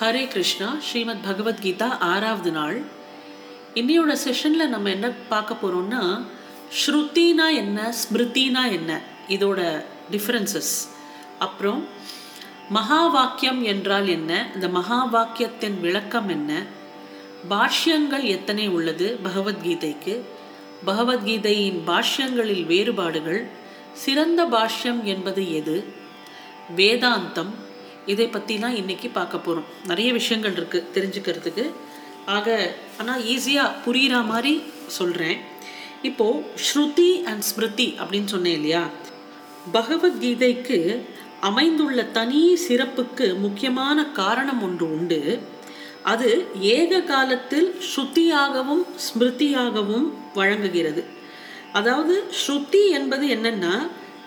ஹரே கிருஷ்ணா ஸ்ரீமத் பகவத்கீதா ஆறாவது நாள். இன்னையோட செஷனில் நம்ம என்ன பார்க்க போகிறோம்னா ஸ்ருத்தினா என்ன ஸ்மிருதினா என்ன? இதோட டிஃப்ரென்சஸ் அப்புறம் மகா வாக்கியம் என்றால் என்ன? இந்த மகா வாக்கியத்தின் விளக்கம் என்ன? பாஷ்யங்கள் எத்தனை உள்ளது பகவத்கீதைக்கு? பகவத்கீதையின் பாஷ்யங்களில் வேறுபாடுகள் சிறந்த பாஷ்யம் என்பது எது? வேதாந்தம் இதை பற்றிலாம் இன்றைக்கி பார்க்க போகிறோம் நிறைய விஷயங்கள் இருக்குது தெரிஞ்சுக்கிறதுக்கு. ஆக ஆனால் ஈஸியாக புரிகிற மாதிரி சொல்கிறேன் இப்போது ஸ்ருதி அண்ட் ஸ்மிருதி அப்படின்னு சொன்னேன் இல்லையா? பகவத்கீதைக்கு அமைந்துள்ள தனி சிறப்புக்கு முக்கியமான காரணம் ஒன்று உண்டு. அது ஏக காலத்தில் ஸ்ருதியாகவும் ஸ்மிருதியாகவும் வழங்குகிறது. அதாவது ஸ்ருதி என்பது என்னென்னா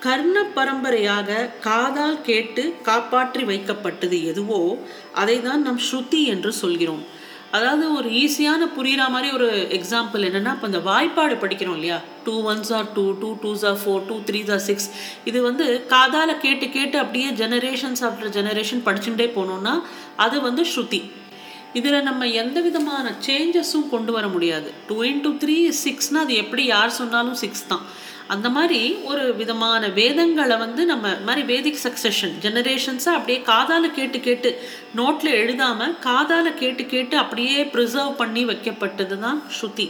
கர்ண பரம்பரையாக காதால் கேட்டு காப்பாற்றி வைக்கப்பட்டது எதுவோ அதை தான் நம் ஸ்ருதி என்று சொல்கிறோம். அதாவது ஒரு ஈஸியான புரிகிற மாதிரி ஒரு எக்ஸாம்பிள் என்னென்னா இப்போ இந்த வாய்ப்பாடு படிக்கிறோம் இல்லையா? Two ones are two two twos are four two threes are six இது வந்து காதால் கேட்டு கேட்டு அப்படியே ஜெனரேஷன்ஸ் ஆஃப்டர் ஜெனரேஷன் படிச்சுட்டே போனோம்னா அது வந்து ஸ்ருதி. இதில் நம்ம எந்த விதமான சேஞ்சஸும் கொண்டு வர முடியாது. டூ இன்டூ த்ரீ சிக்ஸ்னால் அது எப்படி யார் சொன்னாலும் சிக்ஸ் தான். அந்த மாதிரி ஒரு விதமான வேதங்களை வந்து நம்ம மாதிரி வேதிக் சக்சஷன் ஜெனரேஷன்ஸை அப்படியே காதால் கேட்டு கேட்டு நோட்டில் எழுதாமல் காதால் கேட்டு கேட்டு அப்படியே ப்ரிசர்வ் பண்ணி வைக்கப்பட்டது தான் ஸ்ருதி.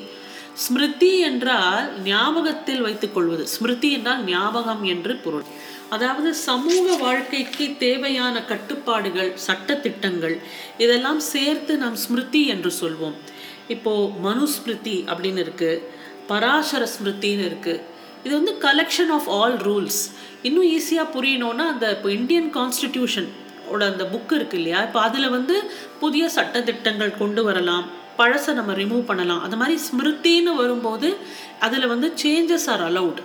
ஸ்மிருதி என்றால் ஞாபகத்தில் வைத்துக்கொள்வது ஸ்மிருதி என்றால் ஞாபகம் என்று பொருள். அதாவது சமூக வாழ்க்கைக்கு தேவையான கட்டுப்பாடுகள் சட்டத்திட்டங்கள் இதெல்லாம் சேர்த்து நாம் ஸ்மிருதி என்று சொல்வோம். இப்போது மனுஸ்மிருதி அப்படின்னு இருக்குது பராசர ஸ்மிருதின்னு இருக்குது இது வந்து கலெக்ஷன் ஆஃப் ஆல் ரூல்ஸ் இன்னும் ஈஸியாக புரியணும்னா அந்த இப்போ இந்தியன் கான்ஸ்டிடியூஷன் ஓட அந்த புக்கு இருக்கு இல்லையா? இப்போ அதில் வந்து புதிய சட்டத்திட்டங்கள் கொண்டு வரலாம் பழசை நம்ம ரிமூவ் பண்ணலாம். அது மாதிரி ஸ்மிருத்தின்னு வரும்போது அதில் வந்து changes are allowed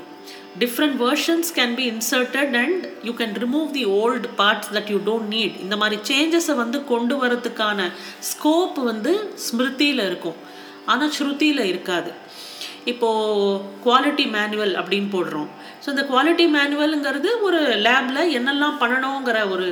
different versions can be inserted and you can remove the old parts that you don't need இந்த மாதிரி சேஞ்சஸை வந்து கொண்டு வரதுக்கான ஸ்கோப் வந்து ஸ்மிருதியில் இருக்கும். ஆனால் ஸ்ருதியில் இருக்காது. இப்போது குவாலிட்டி மேனுவல் அப்படின்னு போடுறோம். ஸோ இந்த குவாலிட்டி மேனுவலுங்கிறது ஒரு லேபில் என்னெல்லாம் பண்ணணுங்கிற ஒரு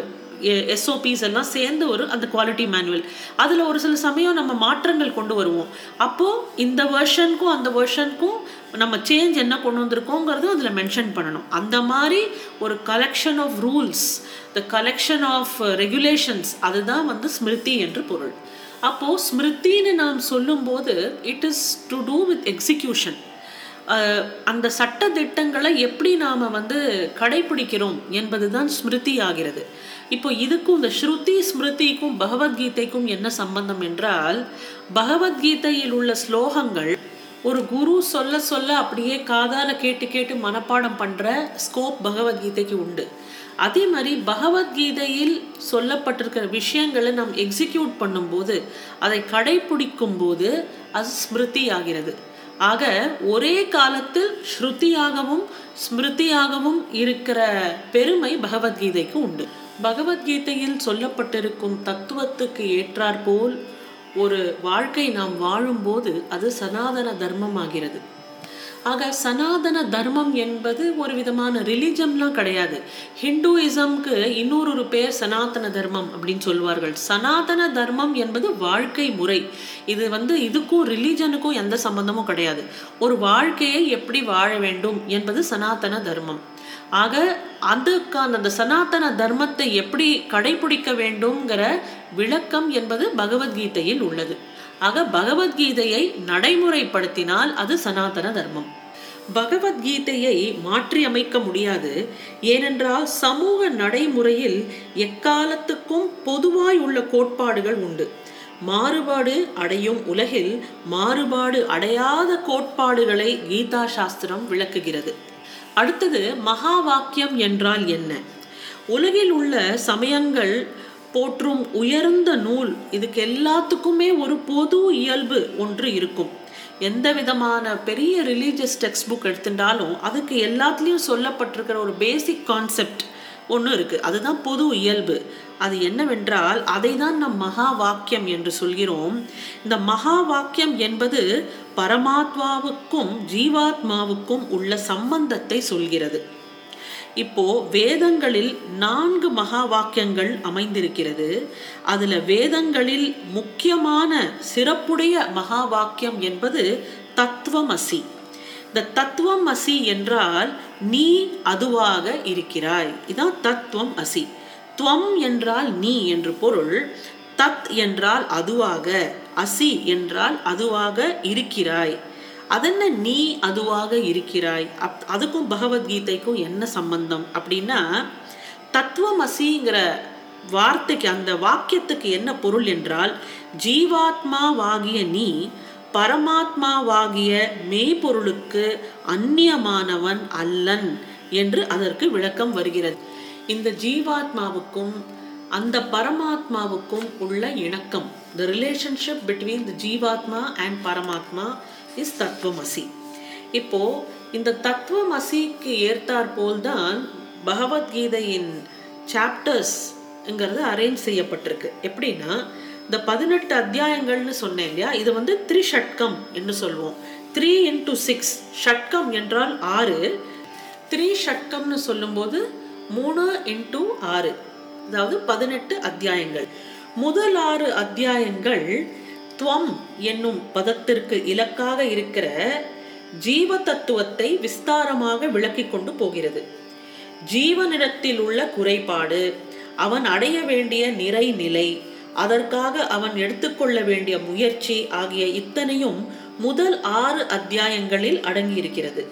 எஸ்ஓபிஸ் எல்லாம் சேர்ந்து ஒரு அந்த குவாலிட்டி மேனுவல் அதில் ஒரு சில சமயம் நம்ம மாற்றங்கள் கொண்டு வருவோம். அப்போது இந்த வேர்ஷனுக்கும் அந்த வேர்ஷனுக்கும் நம்ம சேஞ்ச் என்ன கொண்டு வந்திருக்கோங்கிறதும் அதில் மென்ஷன் பண்ணணும். அந்த மாதிரி ஒரு collection of rules the collection of regulations அதுதான் வந்து ஸ்மிருதி என்று பொருள். அப்போது ஸ்மிருத்தின்னு நாம் சொல்லும்போது it is to do with execution அந்த சட்ட திட்டங்களை எப்படி நாம் வந்து கடைபிடிக்கிறோம் என்பது தான் ஸ்மிருதி ஆகிறது. இப்போ இதுக்கும் இந்த ஸ்ருதி ஸ்மிருதிக்கும் பகவத்கீதைக்கும் என்ன சம்பந்தம் என்றால் பகவத்கீதையில் உள்ள ஸ்லோகங்கள் ஒரு குரு சொல்ல சொல்ல அப்படியே காதால கேட்டு கேட்டு மனப்பாடம் பண்ணுற ஸ்கோப் பகவத்கீதைக்கு உண்டு. அதே மாதிரி பகவத்கீதையில் சொல்லப்பட்டிருக்கிற விஷயங்களை நாம் எக்ஸிக்யூட் பண்ணும்போது அதை கடைபிடிக்கும் போது அது ஸ்மிருதி ஆகிறது ஆக ஒரே காலத்தில் ஸ்ருதியாகவும் ஸ்மிருதியாகவும் இருக்கிற பெருமை பகவத்கீதைக்கு உண்டு. பகவத்கீதையில் சொல்லப்பட்டிருக்கும் தத்துவத்துக்கு ஏற்றாற்போல் ஒரு வாழ்க்கை நாம் வாழும்போது அது சனாதன தர்மம் ஆகிறது ஆக சனாதன தர்மம் என்பது ஒரு விதமான ரிலிஜம்லாம் கிடையாது. ஹிந்துயிசம்க்கு இன்னொரு ஒரு பேர் சனாதன தர்மம் அப்படின்னு சொல்வார்கள். சனாதன தர்மம் என்பது வாழ்க்கை முறை. இது வந்து இதுக்கும் ரிலிஜனுக்கும் எந்த சம்பந்தமும் கிடையாது. ஒரு வாழ்க்கையை எப்படி வாழ வேண்டும் என்பது சனாதன தர்மம். ஆக அதுக்கான அந்த சனாதன தர்மத்தை எப்படி கடைபிடிக்க வேண்டும்ங்கிற விளக்கம் என்பது பகவத்கீதையில் உள்ளது. ஆக பகவத்கீதையை நடைமுறைப்படுத்தினால் அது சனாதன தர்மம். பகவத்கீதையை மாற்றி அமைக்க முடியாது. ஏனென்றால் சமூக நடைமுறையில் எக்காலத்துக்கும் பொதுவாய் உள்ள கோட்பாடுகள் உண்டு. மாறுபாடு அடையும் உலகில் மாறுபாடு அடையாத கோட்பாடுகளை கீதா சாஸ்திரம் விளக்குகிறது. அடுத்தது மகா வாக்கியம் என்றால் என்ன? உலகில் உள்ள சமயங்கள் போற்றும் உயர்ந்த நூல். இதுக்கு எல்லாத்துக்குமே ஒரு பொது இயல்பு ஒன்று இருக்கும். எந்த விதமான பெரிய ரிலீஜியஸ் டெக்ஸ்ட் புக் எடுத்துட்டாலும் அதுக்கு எல்லாத்துலேயும் சொல்லப்பட்டிருக்கிற ஒரு பேசிக் கான்செப்ட் ஒன்று இருக்குது அதுதான் பொது இயல்பு. அது என்னவென்றால் அதை தான் நம் மகா வாக்கியம் என்று சொல்கிறோம். இந்த மகா வாக்கியம் என்பது பரமாத்மாவுக்கும் ஜீவாத்மாவுக்கும் உள்ள சம்பந்தத்தை சொல்கிறது. இப்போ வேதங்களில் நான்கு மகா வாக்கியங்கள் அமைந்திருக்கிறது. அதுல வேதங்களில் முக்கியமான சிறப்புடைய மகா வாக்கியம் என்பது தத்துவமசி. இந்த தத்துவம் அசி என்றால் நீ அதுவாக இருக்கிறாய். இதான் தத்துவம் அசி துவம் என்றால் நீ என்று பொருள். தத் என்றால் அதுவாக. அசி என்றால் அதுவாக இருக்கிறாய். அதென்ன நீ அதுவாக இருக்கிறாய்? அப் அதுக்கும் பகவத்கீதைக்கும் என்ன சம்பந்தம்? அப்படின்னா தத்துவமசிங்கிற வார்த்தைக்கு அந்த வாக்கியத்துக்கு என்ன பொருள் என்றால் ஜீவாத்மாவாகிய நீ பரமாத்மாவாகிய மெய்பொருளுக்கு அந்நியமானவன் அல்லன் என்று அதற்கு விளக்கம் வருகிறது. இந்த ஜீவாத்மாவுக்கும் அந்த பரமாத்மாவுக்கும் உள்ள இணக்கம் த ரிலேஷன்ஷிப் பிட்வீன் த ஜீவாத்மா அண்ட் பரமாத்மா இஸ் தத்துவமசி இப்போ இந்த தத்துவமசிக்கு ஏற்றார் போல்தான் பகவத்கீதையின் சாப்டர்ஸ்ங்கிறது அரேஞ்ச் செய்யப்பட்டிருக்கு. எப்படின்னா இந்த பதினெட்டு அத்தியாயங்கள்னு சொன்னேன் இல்லையா? இது வந்து த்ரிஷட்கம் என்று சொல்லுவோம் த்ரீ இன்டு சிக்ஸ் ஷட்கம் என்றால் ஆறு. த்ரீ ஷட்கம்னு சொல்லும்போது மூணு இன்டு ஆறு. அதாவது பதினெட்டு அத்தியாயங்கள். முதல் ஆறு அத்தியாயங்கள் துவம் என்னும் பதத்திற்கு இலக்காக இருக்கிற ஜீவ தத்துவத்தை விஸ்தாரமாக விளக்கி கொண்டு போகிறது. ஜீவனிடத்தில் உள்ள குறைபாடு அவன் அடைய வேண்டிய நிறை நிலை அதற்காக அவன் எடுத்துக்கொள்ள வேண்டிய முயற்சி ஆகிய இத்தனையும் முதல் ஆறு அத்தியாயங்களில் அடங்கியிருக்கிறது.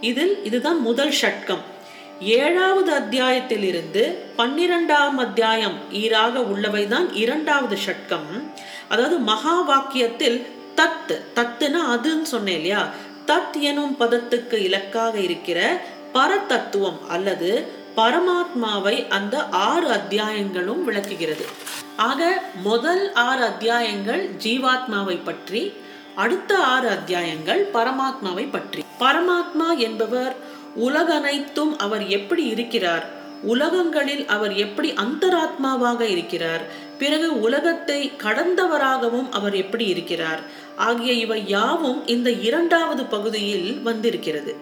இதில் இதுதான் முதல் ஷட்கம். ஏழாவது அத்தியாயத்திலிருந்து பன்னிரெண்டாம் அத்தியாயம் ஈராக உள்ளவைதான் இரண்டாவது ஷட்கம். அதாவது மகா வாக்கியத்தில் தத் தத்துனா அதுன்னு சொன்னேன் இல்லையா? தத் எனும் பதத்துக்கு இலக்காக இருக்கிற பரதத்துவம் அல்லது பரமாத்மாவை அந்த ஆறு அத்தியாயங்களும் விளக்குகிறது. ஆக முதல் ஆறு அத்தியாயங்கள் ஜீவாத்மாவை பற்றி அடுத்த ஆறு அத்தியாயங்கள் பரமாத்மாவை பற்றி. பரமாத்மா என்பவர் உலகனைத்தும் அவர் எப்படி இருக்கிறார்? உலகங்களில் அவர் எப்படி அந்தராத்மாவாக இருக்கிறார்? பிறகு உலகத்தை கடந்தவராகவும் அவர் எப்படி இருக்கிறார்? ஆகிய இவை யாவும் இந்த இரண்டாவது பகுதியில் வந்திருக்கிறது.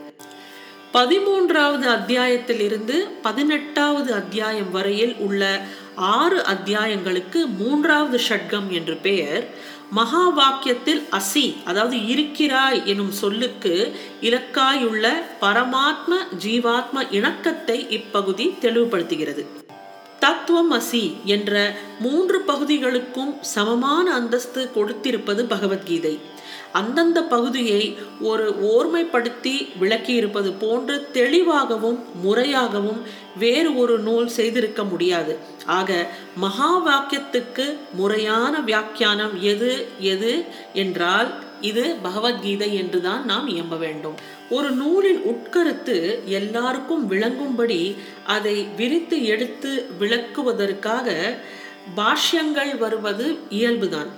பதிமூன்றாவது அத்தியாயத்தில் இருந்து பதினெட்டாவது அத்தியாயம் வரையில் உள்ள ஆறு அத்தியாயங்களுக்கு மூன்றாவது ஷட்கம் என்று பெயர். மகா வாக்கியத்தில் அசி அதாவது இருக்கிறாய் எனும் சொல்லுக்கு இலக்காயுள்ள பரமாத்ம ஜீவாத்ம இணக்கத்தை இப்பகுதி தெளிவுபடுத்துகிறது. தத்துவம் அசி என்ற மூன்று பகுதிகளுக்கும் சமமான அந்தஸ்து கொடுத்திருப்பது பகவத்கீதை. அந்தந்த பகுதியை ஒரு ஓர்மைப்படுத்தி விளக்கியிருப்பது போன்று தெளிவாகவும் முறையாகவும் வேறு ஒரு நூல் செய்திருக்க முடியாது. ஆக மகா வாக்கியத்துக்கு முறையான வியாக்கியானம் எது எது என்றால் இது பகவத்கீதை என்றுதான் நாம் இயம்ப வேண்டும். ஒரு நூலின் உட்கருத்து எல்லாருக்கும் விளங்கும்படி அதை விரித்து எடுத்து விளக்குவதற்காக பாஷ்யங்கள் வருவது இயல்புதான்.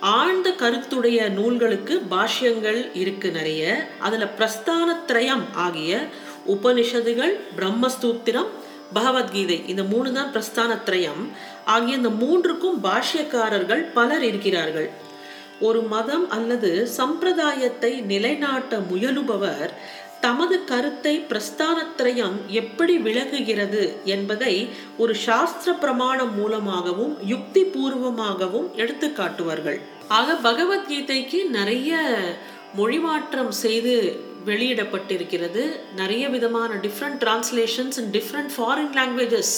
ஆழ்ந்த கருத்துடைய நூல்களுக்கு பாஷ்யங்கள் இருக்கு நிறைய. அதுல பிரஸ்தானத்ரயம் ஆகிய உபனிஷதுகள் பிரம்மஸ்தூத்திரம் பகவத்கீதை இந்த மூணு தான் பிரஸ்தானத்ரயம் ஆகிய இந்த மூன்றுக்கும் பாஷ்யக்காரர்கள் பலர் இருக்கிறார்கள். ஒரு மதம் அல்லது சம்பிரதாயத்தை நிலைநாட்ட முயலுபவர் தமது கருத்தை பிரஸ்தானத்திரயம் எப்படி விளக்குகிறது என்பதை ஒரு சாஸ்திர பிரமாணம் மூலமாகவும் யுக்தி பூர்வமாகவும் எடுத்து காட்டுவார்கள். ஆக பகவத்கீதைக்கு நிறைய மொழிமாற்றம் செய்து வெளியிடப்பட்டிருக்கிறது. நிறைய விதமான different translations and different foreign languages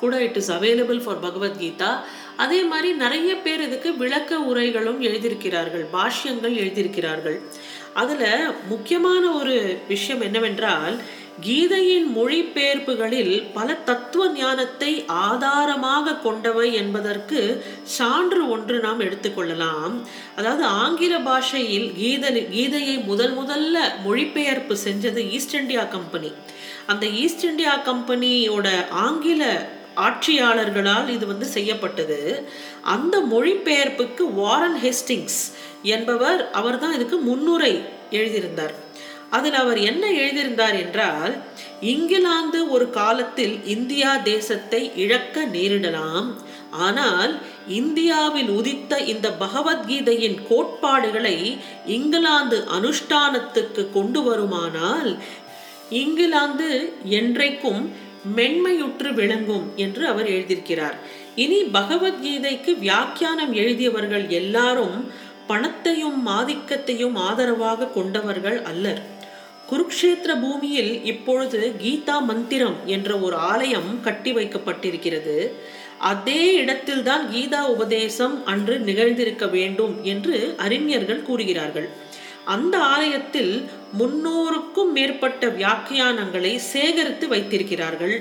கூட it is available for Bhagavad Gita. அதே மாதிரி நிறைய பேர் இதுக்கு விளக்க உரைகளும் எழுதியிருக்கிறார்கள் பாஷ்யங்கள் எழுதியிருக்கிறார்கள். அதில் முக்கியமான ஒரு விஷயம் என்னவென்றால் கீதையின் மொழிபெயர்ப்புகளில் பல தத்துவ ஞானத்தை ஆதாரமாக கொண்டவை என்பதற்கு சான்று ஒன்று நாம் எடுத்துக்கொள்ளலாம். அதாவது ஆங்கில பாஷையில் கீத கீதையை முதல் முதல்ல மொழிபெயர்ப்பு செஞ்சது ஈஸ்ட் இந்தியா கம்பெனி அந்த ஈஸ்ட் இந்தியா கம்பெனியோட ஆங்கில ஆட்சியாளர்களால் இது வந்து செய்யப்பட்டது. அந்த மொழிபெயர்ப்புக்கு வாரன் ஹேஸ்டிங்ஸ் என்பவர் அவர் தான் இதுக்கு முன்னுரை எழுதியிருந்தார். அதில் அவர் என்ன எழுதியிருந்தார் என்றால் இங்கிலாந்து ஒரு காலத்தில் இந்தியா தேசத்தை இழக்க நேரிடலாம். ஆனால் இந்தியாவில் உதித்த இந்த பகவத்கீதையின் கோட்பாடுகளை இங்கிலாந்து அனுஷ்டானத்துக்கு கொண்டு வருமானால் இங்கிலாந்து என்றைக்கும் மென்மையுற்று விளங்கும் என்று அவர் எழுதியிருக்கிறார். இனி பகவத்கீதைக்கு வியாக்கியானம் எழுதியவர்கள் எல்லாரும் பணத்தையும் ஆதிக்கத்தையும் ஆதரவாக கொண்டவர்கள் அல்லர். குருக்ஷேத்திர பூமியில் இப்பொழுது கீதா மந்திரம் என்ற ஒரு ஆலயம் கட்டி வைக்கப்பட்டிருக்கிறது. அதே இடத்தில்தான் கீதா உபதேசம் அன்று நிகழ்ந்திருக்க வேண்டும் என்று அறிஞர்கள் கூறுகிறார்கள். அந்த ஆலயத்தில் முன்னூறுக்கும் மேற்பட்ட வியாக்கியானங்களை சேகரித்து வைத்திருக்கிறார்கள்.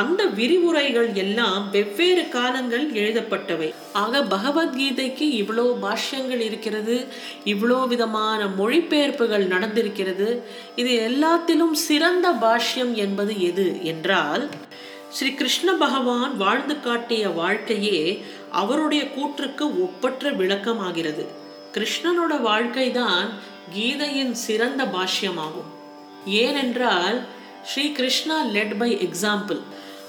அந்த விரிவுரைகள் எல்லாம் வெவ்வேறு காலங்கள் எழுதப்பட்டவை. ஆக பகவத்கீதைக்கு இவ்வளோ பாஷ்யங்கள் இருக்கிறது இவ்வளோ விதமான மொழிபெயர்ப்புகள் நடந்திருக்கிறது. இது எல்லாத்திலும் சிறந்த பாஷ்யம் என்பது எது என்றால் ஸ்ரீ கிருஷ்ண பகவான் வாழ்ந்து காட்டிய வாழ்க்கையே அவருடைய கூற்றுக்கு ஒப்பற்ற விளக்கமாகிறது. கிருஷ்ணனோட வாழ்க்கை தான் கீதையின் சிறந்த பாஷ்யமாகும். ஏனென்றால் Shri Krishna led by example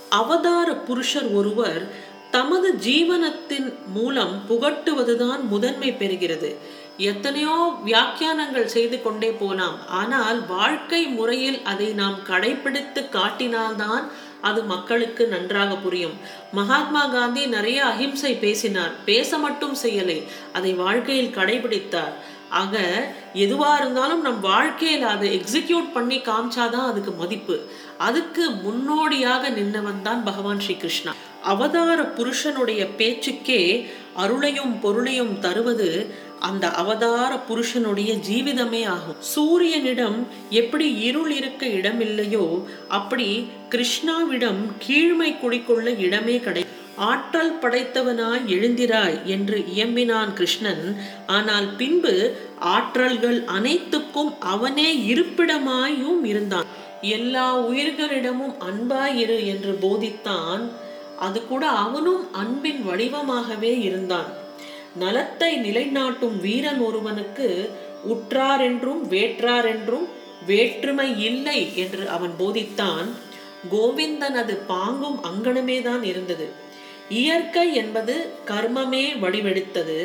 அவதார புருஷர் ஒருவர் தமது ஜீவனத்தின் மூலம் புகட்டுவதுதான் முதன்மை பெறுகிறது. எத்தனையோ வியாக்கியானங்கள் செய்து கொண்டே போலாம். ஆனால் வாழ்க்கை முறையில் அதை நாம் கடைபிடித்து காட்டினால்தான் அது மக்களுக்கு நன்றாக புரியும். மகாத்மா காந்தி நிறைய அஹிம்சை பேசினார். பேச மட்டும் செய்யலை. அதை வாழ்க்கையில் கடைபிடித்தார் ஆக எதுவாக இருந்தாலும் நம் வாழ்க்கையில் அதை எக்ஸிக்யூட் பண்ணி காமிச்சாதான் அதுக்கு மதிப்பு. அதுக்கு முன்னோடியாக நின்னவன் தான் பகவான் ஸ்ரீ கிருஷ்ணா. அவதார புருஷனுடைய பேச்சுக்கே அருளையும் பொருளையும் தருவது அந்த அவதார புருஷனுடைய ஜீவிதமே ஆகும். சூரியனிடம் எப்படி இருள் இருக்க இடமில்லையோ அப்படி கிருஷ்ணாவிடம் கீழ்மை குடிக்கொள்ள இடமே கிடையாது ஆற்றல் படைத்தவனாய் எழுந்திராய் என்று இயம்பினான் கிருஷ்ணன். ஆனால் பின்பு ஆற்றல்கள் அனைத்துக்கும் அவனே இருப்பிடமாயும் இருந்தான். எல்லா உயிர்களிடமும் அன்பாயிரு என்று போதித்தான். அது கூட அவனும் அன்பின் வடிவமாகவே இருந்தான். நலத்தை நிலைநாட்டும் வீரன் ஒருவனுக்கு உற்றார் என்றும் வேற்றார் என்றும் வேற்றுமை இல்லை என்று அவன் போதித்தான். கோவிந்தன் அது பாங்கும் அங்கனமே தான் இருந்தது. இயற்கை என்பது கர்மமே வடிவெடுத்தது.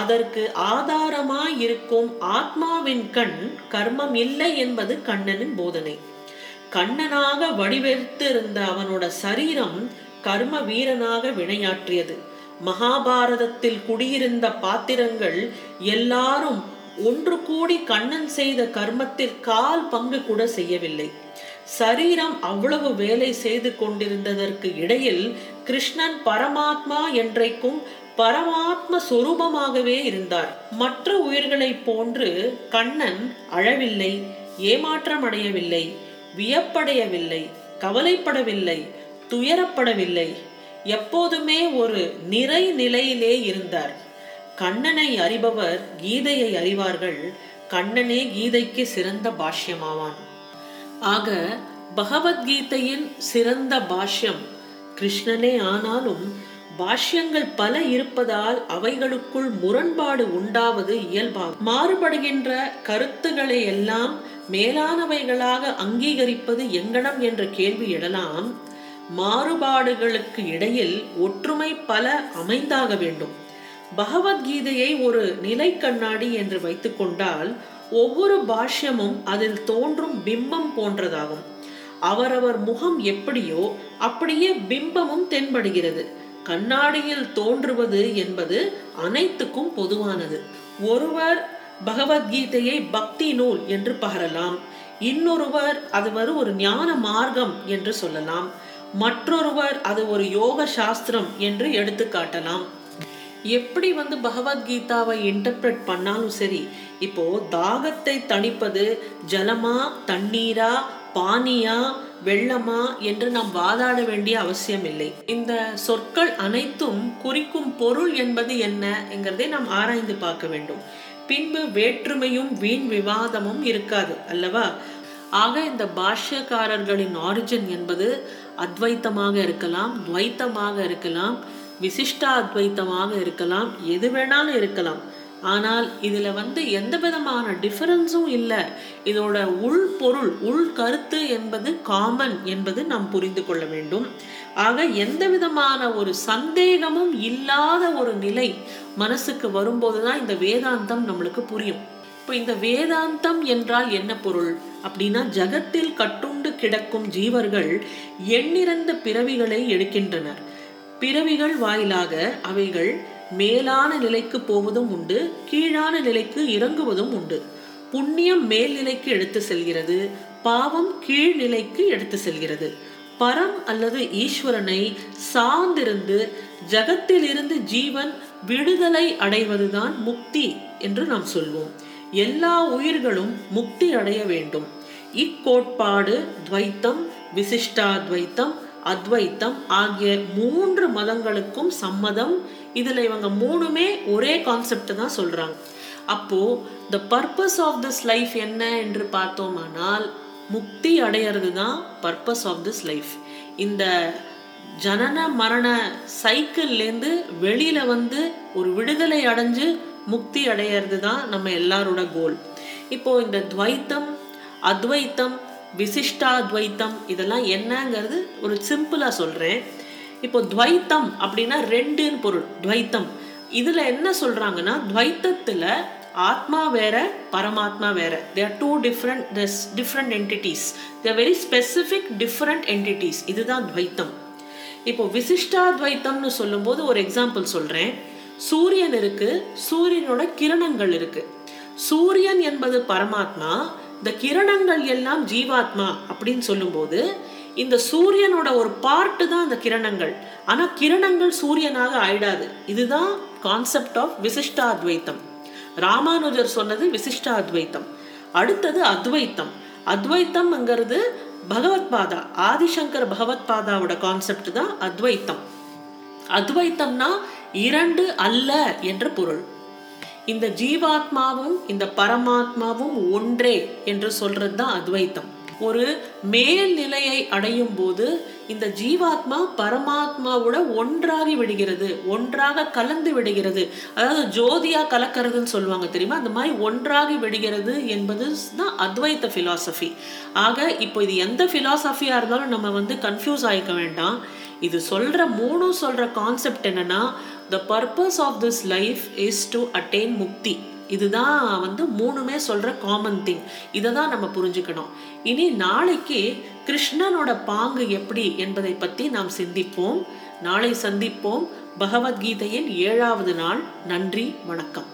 அதற்கு ஆதாரமாய் இருக்கும் ஆத்மாவின் கண் கர்மம் இல்லை என்பது கண்ணனின் போதனை. கண்ணனாக வடிவெடுத்து இருந்த அவனோட சரீரம் கர்ம வீரனாக வினையாற்றியது. மகாபாரதத்தில் குடியிருந்த பாத்திரங்கள் எல்லாரும் ஒன்று கூடி கண்ணன் செய்த கர்மத்தில் கால் பங்கு கூட செய்யவில்லை. சரீரம் அவ்வளவு வேலை செய்து கொண்டிருந்ததற்கு இடையில் கிருஷ்ணன் பரமாத்மா என்றைக்கும் பரமாத்ம சொரூபமாகவே இருந்தார். மற்ற உயிர்களைப் போன்று கண்ணன் அழவில்லை ஏமாற்றம் அடையவில்லை வியப்படையவில்லை கவலைப்படவில்லை துயரப்படவில்லை. எப்போதுமே ஒரு நிறை நிலையிலே இருந்தார். கண்ணனை அறிபவர் கீதையை அறிவார்கள். கண்ணனே கீதைக்கு சிறந்த பாஷ்யமாவான். ஆக பகவத்கீதையின் சிறந்த பாஷ்யம் கிருஷ்ணனே ஆனாலும் பாஷ்யங்கள் பல இருப்பதால் அவைகளுக்குள் முரண்பாடு உண்டாவது இயல்பாகும். மாறுபடுகின்ற கருத்துக்களை எல்லாம் மேலானவைகளாக அங்கீகரிப்பது எங்கனம் என்ற கேள்வி எழலாம். மாறுபாடுகளுக்கு இடையில் ஒற்றுமை பல அமைந்தாக வேண்டும். பகவத்கீதையை ஒரு நிலை கண்ணாடி என்று வைத்துக்கொண்டால் ஒவ்வொரு பாஷ்யமும் அதில் தோன்றும் பிம்பம் போன்றதாகும். அவரவர் முகம் எப்படியோ அப்படியே பிம்பமும் தென்படுகிறது. கண்ணாடியில் தோன்றுவது என்பது அனைத்துக்கும் பொதுவானது. ஒருவர் பகவத்கீதையை பக்தி நூல் என்று பகரலாம். இன்னொருவர் அது ஒரு ஒரு ஞான மார்க்கம் என்று சொல்லலாம். மற்றொருவர் அது ஒரு யோக சாஸ்திரம் என்று எடுத்துக்காட்டலாம். எப்படி வந்து பகவத்கீதாவை இன்டர்பிரட் பண்ணாலும் சரி இப்போ தாகத்தை தணிப்பது ஜலமா தண்ணீரா பானியா வெள்ளமா என்று நாம் வாதாட வேண்டிய அவசியம் இல்லை. இந்த சொற்கள் அனைத்தும் குறிக்கும் பொருள் என்பது என்ன என்கிறதை நாம் ஆராய்ந்து பார்க்க வேண்டும். பின்பு வேற்றுமையும் வீண் விவாதமும் இருக்காது அல்லவா? ஆக இந்த பாஷ்யக்காரர்களின் ஆரிஜின் என்பது அத்வைத்தமாக இருக்கலாம் துவைத்தமாக இருக்கலாம் விசிஷ்டாத்வைத்தமாக இருக்கலாம் எது வேணாலும் இருக்கலாம். ஆனால் இதில் வந்து எந்த விதமான டிஃபரன்ஸும் இல்லை. இதோட உள் பொருள் உள் கருத்து என்பது காமன் என்பது நாம் புரிந்து கொள்ள வேண்டும். ஆக எந்த விதமான ஒரு சந்தேகமும் இல்லாத ஒரு நிலை மனசுக்கு வரும்போது தான் இந்த வேதாந்தம் நம்மளுக்கு புரியும். இப்போ இந்த வேதாந்தம் என்றால் என்ன பொருள்? அப்படின்னா ஜகத்தில் கட்டுண்டு கிடக்கும் ஜீவர்கள் எண்ணிறந்த பிறவிகளை எடுக்கின்றனர். பிறவிகள் வாயிலாக அவைகள் மேலான நிலைக்கு போவதும் உண்டு கீழான நிலைக்கு இறங்குவதும் உண்டு. புண்ணியம் மேல்நிலைக்கு எடுத்து செல்கிறது பாவம் கீழ்நிலைக்கு எடுத்து செல்கிறது. பரம் அல்லது ஈஸ்வரனை சார்ந்திருந்து ஜகத்திலிருந்து ஜீவன் விடுதலை அடைவதுதான் முக்தி என்று நாம் சொல்வோம். எல்லா உயிர்களும் முக்தி அடைய வேண்டும். இக்கோட்பாடு துவைத்தம் விசிஷ்டாத்வைத்தம் அத்வைத்தம் ஆகிய மூன்று மதங்களுக்கும் சம்மதம். இதில் இவங்க மூணுமே ஒரே கான்செப்ட் தான் சொல்கிறாங்க அப்போ the purpose of this life என்ன என்று பார்த்தோமானால் முக்தி அடையிறது தான் பர்பஸ் ஆஃப் திஸ் லைஃப் இந்த ஜனன மரண சைக்கிள்லேருந்து வெளியில் வந்து ஒரு விடுதலை அடைஞ்சு முக்தி அடையிறது தான் நம்ம எல்லாரோட கோல் இப்போ இந்த துவைத்தம் அத்வைத்தம் விசிஷ்டாத்வைத்தம் இதெல்லாம் என்னங்கிறது ஒரு சிம்பிளாக சொல்கிறேன் இப்போ துவைத்தம் அப்படின்னா ரெண்டுன்னு பொருள் துவைத்தம். இதில் என்ன சொல்கிறாங்கன்னா துவைத்தத்தில் ஆத்மா வேற பரமாத்மா வேற. They're two different this different entities they very specific different entities இதுதான் துவைத்தம். இப்போ விசிஷ்டாத்வைத்தம்னு சொல்லும்போது ஒரு எக்ஸாம்பிள் சொல்கிறேன் சூரியன் இருக்குது சூரியனோட கிரணங்கள் இருக்குது சூரியன் என்பது பரமாத்மா இந்த கிரணங்கள் எல்லாம் ஜீவாத்மா அப்படின்னு சொல்லும்போது இந்த சூரியனோட ஒரு பார்ட்டு தான் அந்த கிரணங்கள். ஆனா கிரணங்கள் சூரியனாக ஆயிடாது. இதுதான் கான்செப்ட் ஆஃப் விசிஷ்டாத்வைத்தம். ராமானுஜர் சொன்னது விசிஷ்டா அத்வைத்தம். அடுத்தது அத்வைத்தம் அத்வைத்தம்ங்கிறது பகவத்பாதா ஆதிசங்கர் பகவத்பாதாவோட கான்செப்ட் தான் அத்வைத்தம். அத்வைத்தம்னா இரண்டு அல்ல என்ற பொருள். இந்த ஜீவாத்மாவும் இந்த பரமாத்மாவும் ஒன்றே என்று சொல்றது தான் அத்வைத்தம். ஒரு மேல்நிலையை அடையும் போது இந்த ஜீவாத்மா பரமாத்மாவோட ஒன்றாகி விடுகிறது ஒன்றாக கலந்து விடுகிறது. அதாவது ஜோதியா கலக்கிறதுன்னு சொல்லுவாங்க தெரியுமா? அந்த மாதிரி ஒன்றாகி விடுகிறது என்பது தான் அத்வைத்த ஃபிலாசபி ஆக இப்போ இது எந்த ஃபிலாசபியா இருந்தாலும் நம்ம வந்து கன்ஃபியூஸ் ஆகிக்க வேண்டாம். இது சொல்ற மூணும் சொல்ற கான்செப்ட் என்னன்னா the purpose of this life is to attain mukti இதுதான் வந்து மூணுமே சொல்கிற காமன் திங் இதை தான் நம்ம புரிஞ்சுக்கணும். இனி நாளைக்கு கிருஷ்ணனோட பாங்கு எப்படி என்பதை பற்றி நாம் சிந்திப்போம். நாளை சந்திப்போம். பகவத்கீதையின் ஏழாவது நாள். நன்றி வணக்கம்.